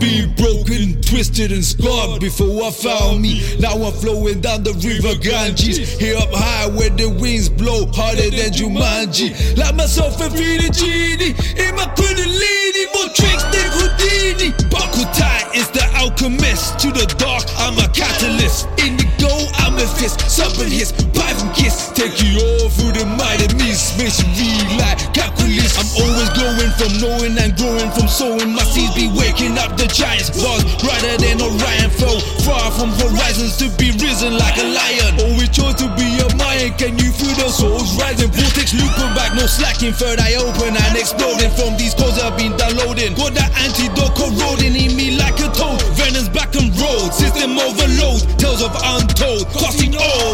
been broken, twisted, and scarred before I found me. Now I'm flowing down the river Ganges. Here up high where the winds blow harder than Jumanji. Like myself and feeding genie in my kundalini. More tricks than Houdini. Tight is the alchemist. To the dark, I'm a catalyst. in the Indigo, I'm a fist. Serpent hiss, Python kiss. Take you all through the of me. Masonry like calculus. Always glowing from knowing and growing from sowing. My seeds be waking up the giants. Bars brighter than Orion fell. Far from horizons to be risen like a lion. Always chose to be a Mayan. Can you feel the souls rising? Vortex looping back, no slacking. Third eye open and exploding from these codes I've been downloading. Got that antidote corroding in me like a toad. Venom's back and road. System overload. Tales of untold. Crossing O's.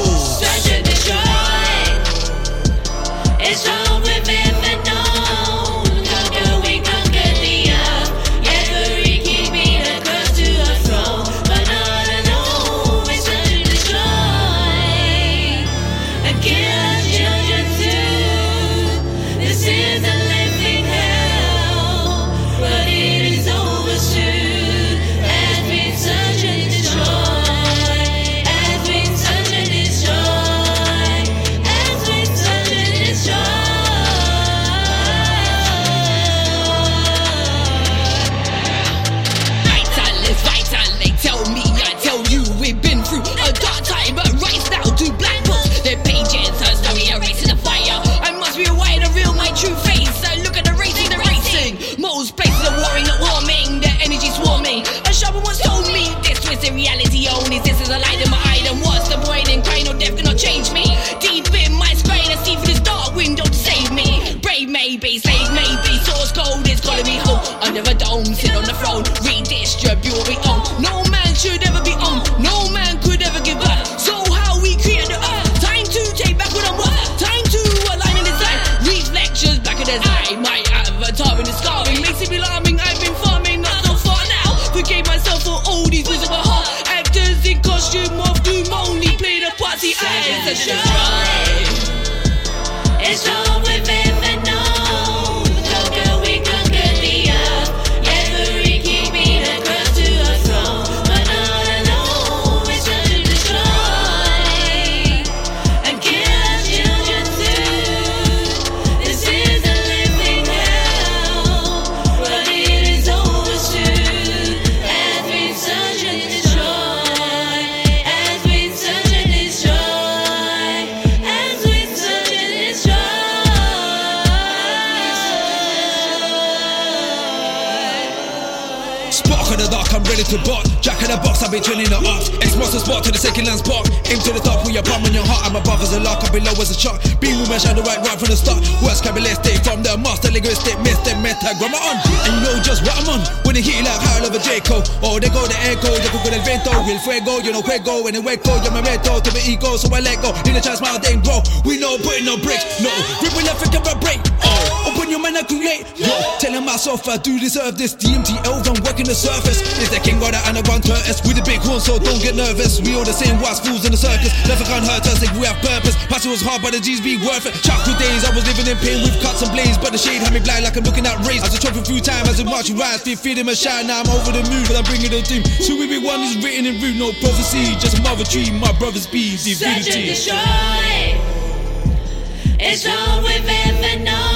Is a light in my ready to bark. Jack in the box, I've been training the arts. Explosive spot to the second land spark. Aim to the top with your palm on your heart. I'm above as a lark, I'm below as a shark. Being with my shadow right, right from the start. Words cabalistic from the master linguistic, Mr. Metagrammar on. And you know just what I'm on. When they hit like Harold of a Jaco. Oh, they go the echo, they go el vento. El fuego, you know, juego. And the hueco, yo me meto to the ego, so I let go. In the chance, my then grow. We know putting no bricks, telling myself I do deserve this. DMTL, I'm working the surface. Is the king or the underground Curtis with the big horn, so don't get nervous. We all the same wise fools in the circus. Never can't hurt us if we have purpose. Passing was hard, but the G's be worth it. Childhood days, I was living in pain with cuts and blades, but the shade had me blind like I'm looking at rays. I chop through time, as I march and rise, feel feeding my shine. Now I'm over the moon, but I'm bringing the team. So we be one is written in root, no prophecy, just a mother tree. My brothers be Search and divinity. destroy. It's all we've ever known.